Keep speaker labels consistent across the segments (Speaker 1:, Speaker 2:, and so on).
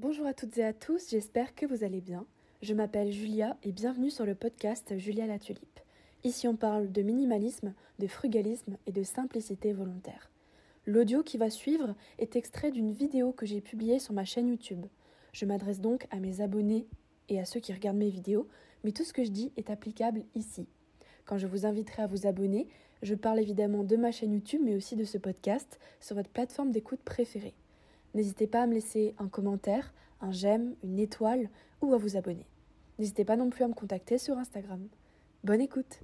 Speaker 1: Bonjour à toutes et à tous, j'espère que vous allez bien. Je m'appelle Julia et bienvenue sur le podcast Julia la Tulipe. Ici on parle de minimalisme, de frugalisme et de simplicité volontaire. L'audio qui va suivre est extrait d'une vidéo que j'ai publiée sur ma chaîne YouTube. Je m'adresse donc à mes abonnés et à ceux qui regardent mes vidéos, mais tout ce que je dis est applicable ici. Quand je vous inviterai à vous abonner, je parle évidemment de ma chaîne YouTube, mais aussi de ce podcast sur votre plateforme d'écoute préférée. N'hésitez pas à me laisser un commentaire, un j'aime, une étoile ou à vous abonner. N'hésitez pas non plus à me contacter sur Instagram. Bonne écoute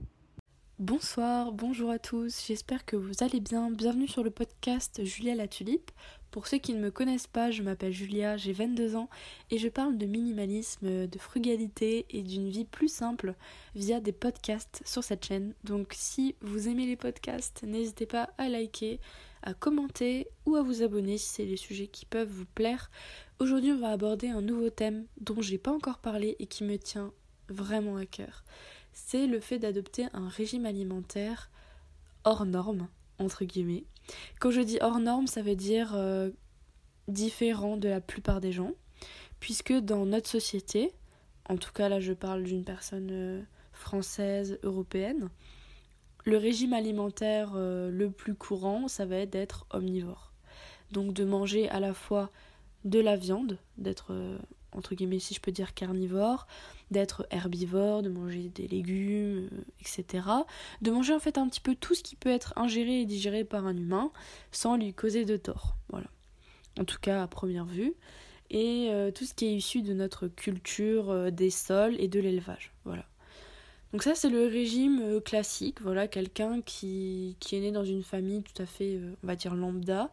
Speaker 1: Bonsoir, bonjour à tous, j'espère que vous allez bien. Bienvenue sur le podcast Julia la Tulipe. Pour ceux qui ne me connaissent pas, je m'appelle Julia, j'ai 22 ans et je parle de minimalisme, de frugalité et d'une vie plus simple via des podcasts sur cette chaîne. Donc si vous aimez les podcasts, n'hésitez pas à liker, à commenter ou à vous abonner si c'est les sujets qui peuvent vous plaire. Aujourd'hui, on va aborder un nouveau thème dont j'ai pas encore parlé et qui me tient vraiment à cœur c'est le fait d'adopter un régime alimentaire hors norme, entre guillemets. Quand je dis hors norme, ça veut dire euh, différent de la plupart des gens, puisque dans notre société, en tout cas là je parle d'une personne euh, française, européenne, le régime alimentaire euh, le plus courant, ça va être d'être omnivore. Donc de manger à la fois de la viande, d'être entre guillemets si je peux dire carnivore, d'être herbivore, de manger des légumes, euh, etc. De manger en fait un petit peu tout ce qui peut être ingéré et digéré par un humain sans lui causer de tort. Voilà. En tout cas à première vue. Et euh, tout ce qui est issu de notre culture euh, des sols et de l'élevage. Voilà. Donc ça c'est le régime classique, voilà, quelqu'un qui, qui est né dans une famille tout à fait, on va dire lambda,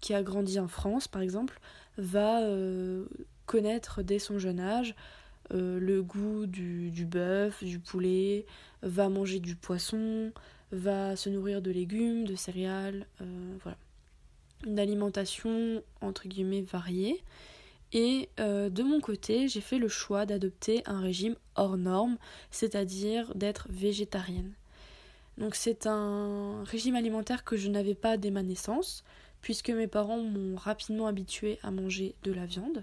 Speaker 1: qui a grandi en France par exemple, va connaître dès son jeune âge euh, le goût du, du bœuf, du poulet, va manger du poisson, va se nourrir de légumes, de céréales, euh, voilà. Une alimentation entre guillemets variée. Et euh, de mon côté, j'ai fait le choix d'adopter un régime hors norme, c'est-à-dire d'être végétarienne. Donc c'est un régime alimentaire que je n'avais pas dès ma naissance, puisque mes parents m'ont rapidement habitué à manger de la viande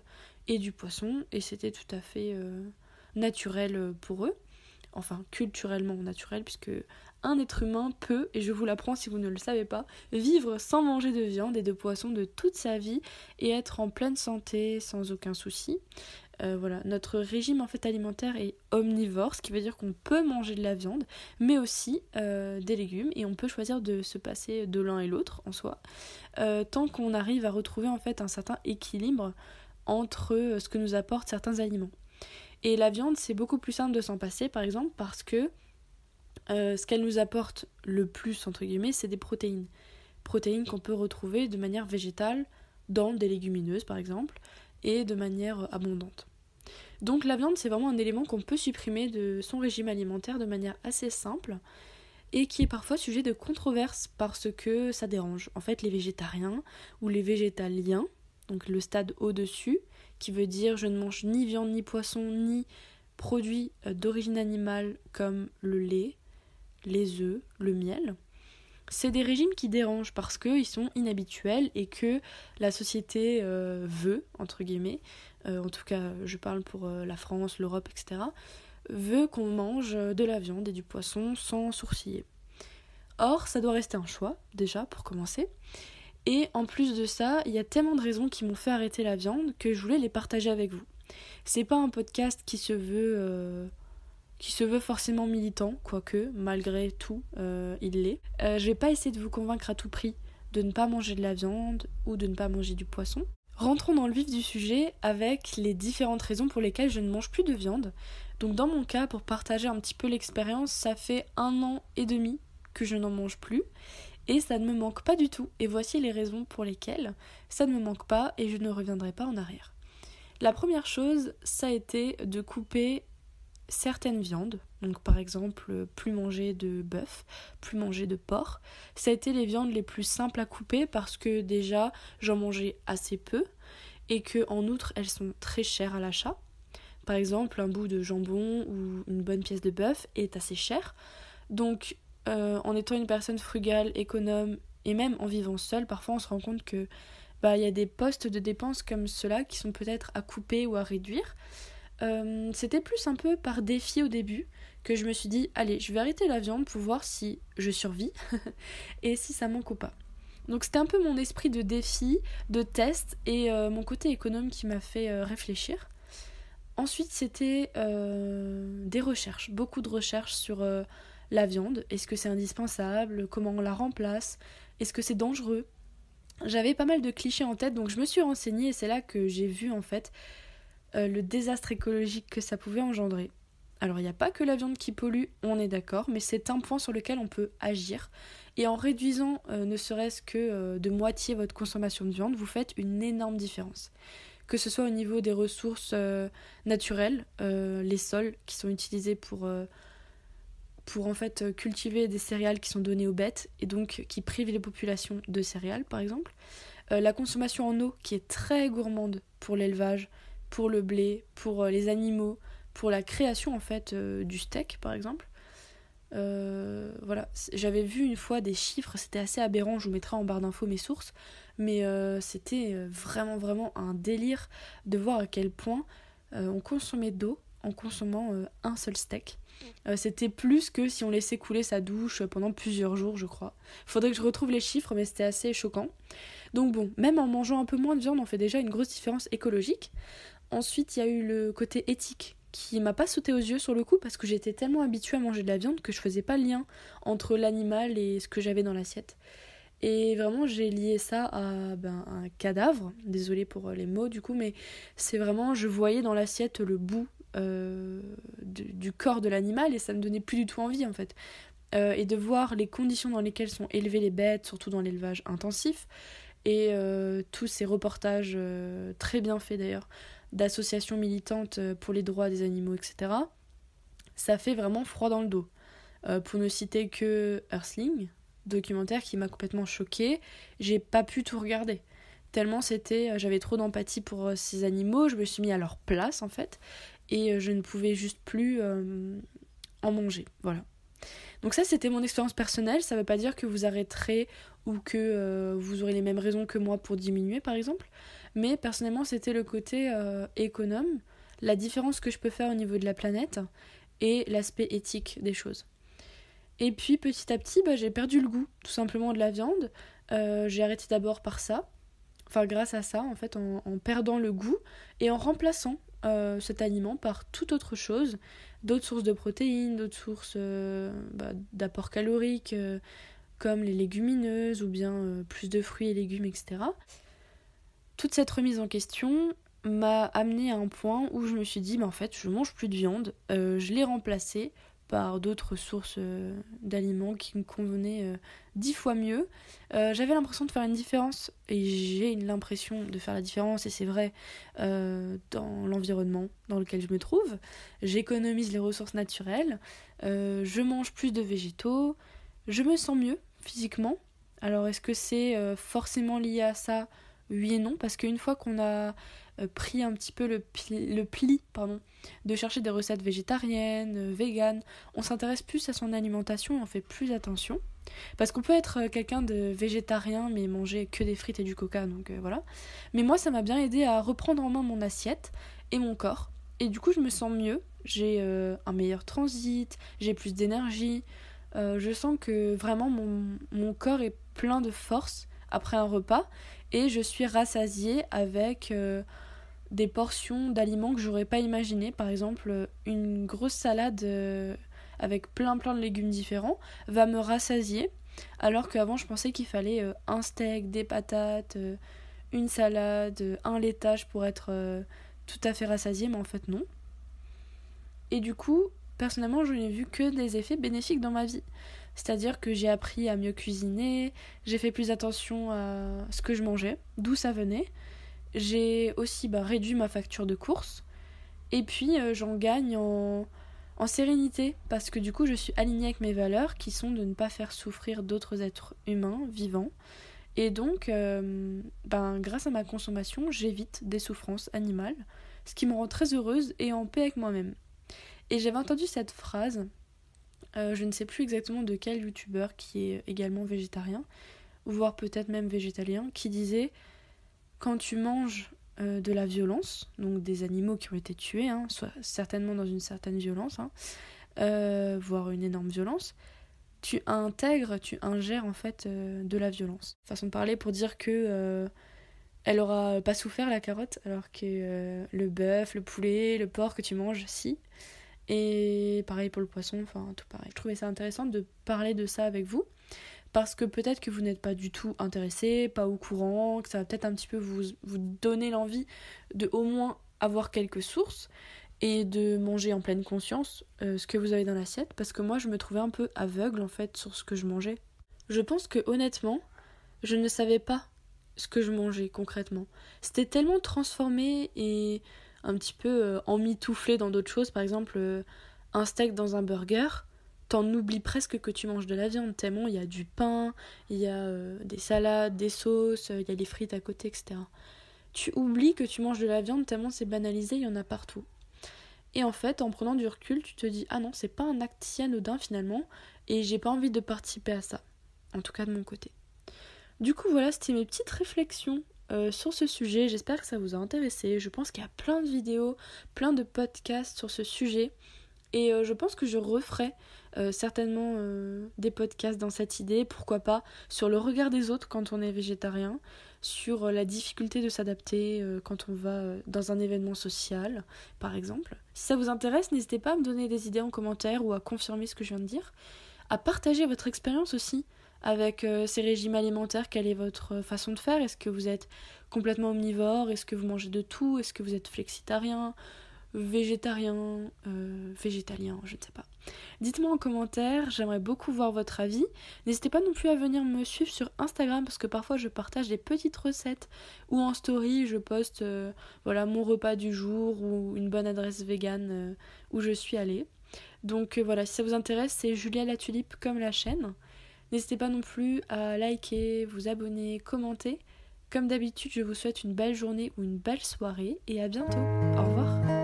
Speaker 1: et du poisson, et c'était tout à fait euh, naturel pour eux, enfin culturellement naturel, puisque un être humain peut, et je vous l'apprends si vous ne le savez pas, vivre sans manger de viande et de poisson de toute sa vie et être en pleine santé sans aucun souci. Euh, voilà, notre régime en fait alimentaire est omnivore, ce qui veut dire qu'on peut manger de la viande, mais aussi euh, des légumes, et on peut choisir de se passer de l'un et l'autre en soi, tant qu'on arrive à retrouver en fait un certain équilibre entre euh, ce que nous apportent certains aliments. Et la viande, c'est beaucoup plus simple de s'en passer, par exemple, parce que euh, ce qu'elle nous apporte le plus, entre guillemets, c'est des protéines. Protéines qu'on peut retrouver de manière végétale dans des légumineuses, par exemple, et de manière abondante. Donc la viande, c'est vraiment un élément qu'on peut supprimer de son régime alimentaire de manière assez simple et qui est parfois sujet de controverse parce que ça dérange. En fait, les végétariens ou les végétaliens, donc le stade au-dessus, qui veut dire je ne mange ni viande, ni poisson, ni produits euh, d'origine animale comme le lait, les œufs, le miel. C'est des régimes qui dérangent parce qu'ils sont inhabituels et que la société euh, veut, entre guillemets, euh, en tout cas je parle pour la France, l'Europe, etc., veut qu'on mange de la viande et du poisson sans sourciller. Or, ça doit rester un choix, déjà, pour commencer. Et en plus de ça, il y a tellement de raisons qui m'ont fait arrêter la viande que je voulais les partager avec vous. C'est pas un podcast qui se veut euh, qui se veut forcément militant, quoique malgré tout euh, il l'est. Euh, je vais pas essayer de vous convaincre à tout prix de ne pas manger de la viande ou de ne pas manger du poisson. Rentrons dans le vif du sujet avec les différentes raisons pour lesquelles je ne mange plus de viande. Donc dans mon cas, pour partager un petit peu l'expérience, ça fait un an et demi que je n'en mange plus et ça ne me manque pas du tout. Et voici les raisons pour lesquelles ça ne me manque pas et je ne reviendrai pas en arrière. La première chose, ça a été de couper certaines viandes, donc par exemple plus manger de bœuf, plus manger de porc. Ça a été les viandes les plus simples à couper parce que déjà j'en mangeais assez peu et que en outre elles sont très chères à l'achat. Par exemple, un bout de jambon ou une bonne pièce de bœuf est assez cher. Donc euh, en étant une personne frugale, économe et même en vivant seule, parfois on se rend compte que bah, il y a des postes de dépenses comme cela qui sont peut-être à couper ou à réduire. C'était plus un peu par défi au début que je me suis dit, allez, je vais arrêter la viande pour voir si je survis et si ça manque ou pas. Donc c'était un peu mon esprit de défi, de test et euh, mon côté économe qui m'a fait euh, réfléchir. Ensuite c'était euh, des recherches, beaucoup de recherches sur la viande. Est-ce que c'est indispensable Comment on la remplace Est-ce que c'est dangereux J'avais pas mal de clichés en tête donc je me suis renseignée et c'est là que j'ai vu en fait le désastre écologique que ça pouvait engendrer. Alors il n'y a pas que la viande qui pollue, on est d'accord, mais c'est un point sur lequel on peut agir. Et en réduisant euh, ne serait-ce que euh, de moitié votre consommation de viande, vous faites une énorme différence. Que ce soit au niveau des ressources euh, naturelles, les sols qui sont utilisés pour, pour en fait cultiver des céréales qui sont données aux bêtes et donc qui privent les populations de céréales par exemple. la consommation en eau qui est très gourmande pour l'élevage, pour le blé, pour les animaux, pour la création en fait euh, du steak par exemple. Euh, voilà, j'avais vu une fois des chiffres, c'était assez aberrant, je vous mettrai en barre d'infos mes sources, mais euh, c'était vraiment vraiment un délire de voir à quel point on consommait d'eau en consommant un seul steak. c'était plus que si on laissait couler sa douche pendant plusieurs jours, je crois. Faudrait que je retrouve les chiffres, mais c'était assez choquant. Donc bon, même en mangeant un peu moins de viande, on fait déjà une grosse différence écologique. Ensuite, il y a eu le côté éthique qui m'a pas sauté aux yeux sur le coup parce que j'étais tellement habituée à manger de la viande que je faisais pas le lien entre l'animal et ce que j'avais dans l'assiette. Et vraiment, j'ai lié ça à ben, un cadavre. Désolée pour les mots du coup, mais c'est vraiment, je voyais dans l'assiette le bout euh, du, corps de l'animal et ça me donnait plus du tout envie en fait. Euh, et de voir les conditions dans lesquelles sont élevées les bêtes, surtout dans l'élevage intensif, et euh, tous ces reportages très bien faits d'ailleurs d'associations militantes pour les droits des animaux, etc., ça fait vraiment froid dans le dos. Pour ne citer que Earthling, documentaire qui m'a complètement choqué, j'ai pas pu tout regarder. Tellement c'était, j'avais trop d'empathie pour ces animaux, je me suis mis à leur place en fait, et je ne pouvais juste plus en manger. Voilà. Donc ça c'était mon expérience personnelle, ça veut pas dire que vous arrêterez ou que vous aurez les mêmes raisons que moi pour diminuer par exemple. Mais personnellement, c'était le côté euh, économe, la différence que je peux faire au niveau de la planète et l'aspect éthique des choses. Et puis petit à petit, bah, j'ai perdu le goût tout simplement de la viande. Euh, j'ai arrêté d'abord par ça, enfin grâce à ça en fait, en, perdant le goût et en remplaçant euh, cet aliment par toute autre chose, d'autres sources de protéines, d'autres sources bah, d'apport calorique comme les légumineuses ou bien plus de fruits et légumes, etc toute cette remise en question m'a amené à un point où je me suis dit, mais en fait, je mange plus de viande. Euh, je l'ai remplacée par d'autres sources euh, d'aliments qui me convenaient euh, dix fois mieux. J'avais l'impression de faire une différence, et j'ai l'impression de faire la différence, et c'est vrai, dans l'environnement dans lequel je me trouve. J'économise les ressources naturelles, je mange plus de végétaux, je me sens mieux physiquement. Alors est-ce que c'est forcément lié à ça? Oui et non, parce qu'une fois qu'on a euh, pris un petit peu le pli, de chercher des recettes végétariennes, euh, véganes, on s'intéresse plus à son alimentation on fait plus attention. Parce qu'on peut être euh, quelqu'un de végétarien mais manger que des frites et du coca, donc voilà. Mais moi, ça m'a bien aidé à reprendre en main mon assiette et mon corps. Et du coup, je me sens mieux, j'ai un meilleur transit, j'ai plus d'énergie. je sens que vraiment mon, corps est plein de force après un repas et je suis rassasiée avec euh, des portions d'aliments que j'aurais pas imaginé. Par exemple, une grosse salade euh, avec plein plein de légumes différents va me rassasier, alors qu'avant je pensais qu'il fallait euh, un steak, des patates, une salade, un laitage pour être tout à fait rassasié, mais en fait non. Et du coup, personnellement, je n'ai vu que des effets bénéfiques dans ma vie. C'est-à-dire que j'ai appris à mieux cuisiner, j'ai fait plus attention à ce que je mangeais, d'où ça venait. J'ai aussi bah, réduit ma facture de course. Et puis euh, j'en gagne en, en sérénité parce que du coup je suis alignée avec mes valeurs qui sont de ne pas faire souffrir d'autres êtres humains vivants. Et donc, euh, ben, grâce à ma consommation, j'évite des souffrances animales, ce qui me rend très heureuse et en paix avec moi-même. Et j'avais entendu cette phrase euh, je ne sais plus exactement de quel youtubeur qui est également végétarien, voire peut-être même végétalien, qui disait quand tu manges euh, de la violence, donc des animaux qui ont été tués, hein, soit certainement dans une certaine violence, hein, euh, voire une énorme violence, tu intègres, tu ingères en fait euh, de la violence. Façon de parler pour dire que elle aura pas souffert la carotte, alors que le bœuf, le poulet, le porc que tu manges, si. Et pareil pour le poisson, enfin tout pareil. Je trouvais ça intéressant de parler de ça avec vous parce que peut-être que vous n'êtes pas du tout intéressé, pas au courant, que ça va peut-être un petit peu vous, vous donner l'envie de au moins avoir quelques sources et de manger en pleine conscience euh, ce que vous avez dans l'assiette parce que moi je me trouvais un peu aveugle en fait sur ce que je mangeais. Je pense que honnêtement, je ne savais pas ce que je mangeais concrètement. C'était tellement transformé et un petit peu euh, emmitouflé dans d'autres choses, par exemple euh, un steak dans un burger t'en oublies presque que tu manges de la viande, tellement il y a du pain, il y a euh, des salades, des sauces, il y a des frites à côté, etc. Tu oublies que tu manges de la viande tellement c'est banalisé, il y en a partout. Et en fait, en prenant du recul, tu te dis ah non, c'est pas un acte si anodin finalement, et j'ai pas envie de participer à ça. En tout cas de mon côté. Du coup, voilà, c'était mes petites réflexions euh, sur ce sujet. J'espère que ça vous a intéressé. Je pense qu'il y a plein de vidéos, plein de podcasts sur ce sujet. Et euh, je pense que je referai euh, certainement euh, des podcasts dans cette idée, pourquoi pas, sur le regard des autres quand on est végétarien, sur la difficulté de s'adapter quand on va dans un événement social, par exemple. Si ça vous intéresse, n'hésitez pas à me donner des idées en commentaire ou à confirmer ce que je viens de dire, à partager votre expérience aussi avec ces régimes alimentaires, quelle est votre façon de faire. Est-ce que vous êtes complètement omnivore? Est-ce que vous mangez de tout? Est-ce que vous êtes flexitarien? Végétarien, euh, végétalien, je ne sais pas. Dites-moi en commentaire, j'aimerais beaucoup voir votre avis. N'hésitez pas non plus à venir me suivre sur Instagram parce que parfois je partage des petites recettes ou en story je poste euh, voilà mon repas du jour ou une bonne adresse vegan euh, où je suis allée. Donc voilà, si ça vous intéresse, c'est Julia la Tulipe comme la chaîne. N'hésitez pas non plus à liker, vous abonner, commenter. Comme d'habitude, je vous souhaite une belle journée ou une belle soirée et à bientôt. Au revoir.